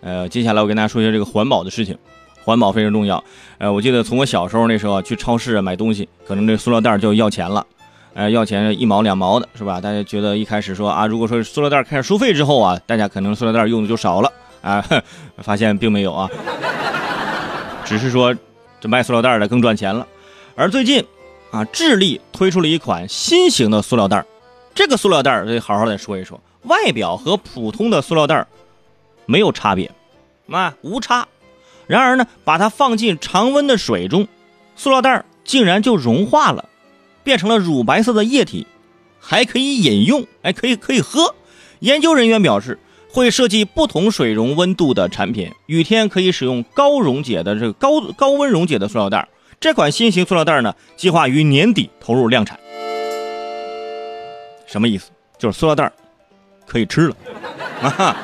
呃，接下来我跟大家说一下这个环保的事情，环保非常重要。呃，我记得从我小时候那时候去超市买东西，可能这塑料袋就要钱了，呃，要钱一毛两毛的，是吧？大家觉得一开始说啊，如果说塑料袋开始收费之后啊，大家可能塑料袋用的就少了啊，发现并没有啊，只是说这卖塑料袋的更赚钱了。而最近啊，智利推出了一款新型的塑料袋，这个塑料袋得好好的说一说，外表和普通的塑料袋没有差别，啊，无差。然而呢，把它放进常温的水中，塑料袋竟然就融化了，变成了乳白色的液体，还可以饮用，哎，可以可以喝。研究人员表示，会设计不同水溶温度的产品，雨天可以使用高溶解的这个高高温溶解的塑料袋。这款新型塑料袋呢，计划于年底投入量产。什么意思？就是塑料袋可以吃了，啊哈，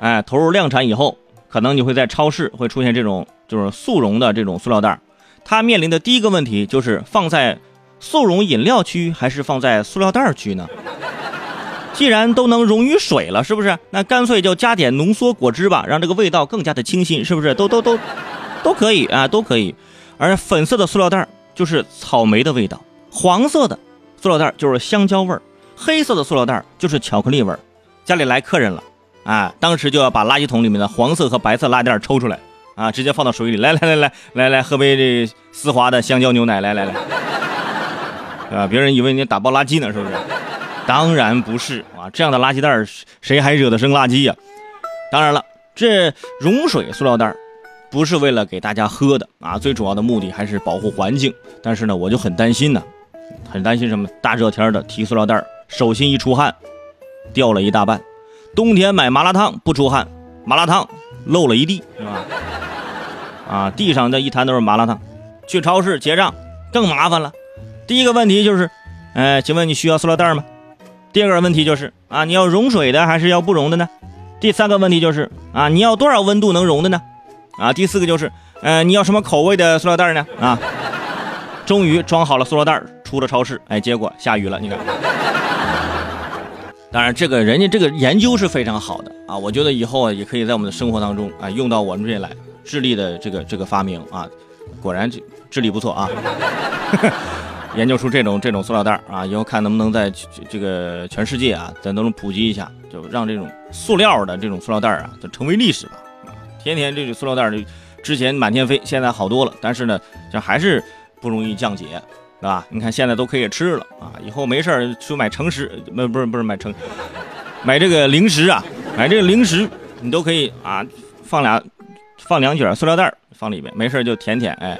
哎，投入量产以后。可能你会在超市会出现这种就是速溶的这种塑料袋，它面临的第一个问题就是放在速溶饮料区还是放在塑料袋区呢？既然都能溶于水了，是不是？那干脆就加点浓缩果汁吧，让这个味道更加的清新，是不是？都都都都可以啊，都可以。而粉色的塑料袋就是草莓的味道，黄色的塑料袋就是香蕉味儿，黑色的塑料袋就是巧克力味儿。家里来客人了。啊，当时就要把垃圾桶里面的黄色和白色垃圾袋抽出来，啊，直接放到水里，来来来来来来，喝杯这丝滑的香蕉牛奶，来来来，啊，别人以为你打包垃圾呢，是不是？当然不是啊，这样的垃圾袋谁还惹得生垃圾呀？当然了，这融水塑料袋不是为了给大家喝的啊，最主要的目的还是保护环境。但是呢，我就很担心呢，很担心什么？大热天的提塑料袋，手心一出汗，掉了一大半。冬天买麻辣烫不出汗，麻辣烫漏了一地，是吧？啊，地上这一滩都是麻辣烫。去超市结账更麻烦了。第一个问题就是，哎，请问你需要塑料袋吗？第二个问题就是啊，你要溶水的还是要不溶的呢？第三个问题就是啊，你要多少温度能溶的呢？啊，第四个就是，呃，你要什么口味的塑料袋呢？啊，终于装好了塑料袋，出了超市，哎，结果下雨了，你看。当然，这个人家这个研究是非常好的啊，我觉得以后啊也可以在我们的生活当中啊用到我们这来。智利的这个这个发明啊，果然这智力不错啊，研究出这种这种塑料袋啊，以后看能不能在这个全世界啊，咱都能普及一下，就让这种塑料的这种塑料袋啊，就成为历史吧。啊天天这个塑料袋就之前满天飞，现在好多了，但是呢，这还是不容易降解。对吧？你看现在都可以吃了啊！以后没事儿就买诚实，不不是不是买诚，买这个零食啊，买这个零食你都可以啊，放俩放两卷塑料袋放里面，没事就舔舔，哎，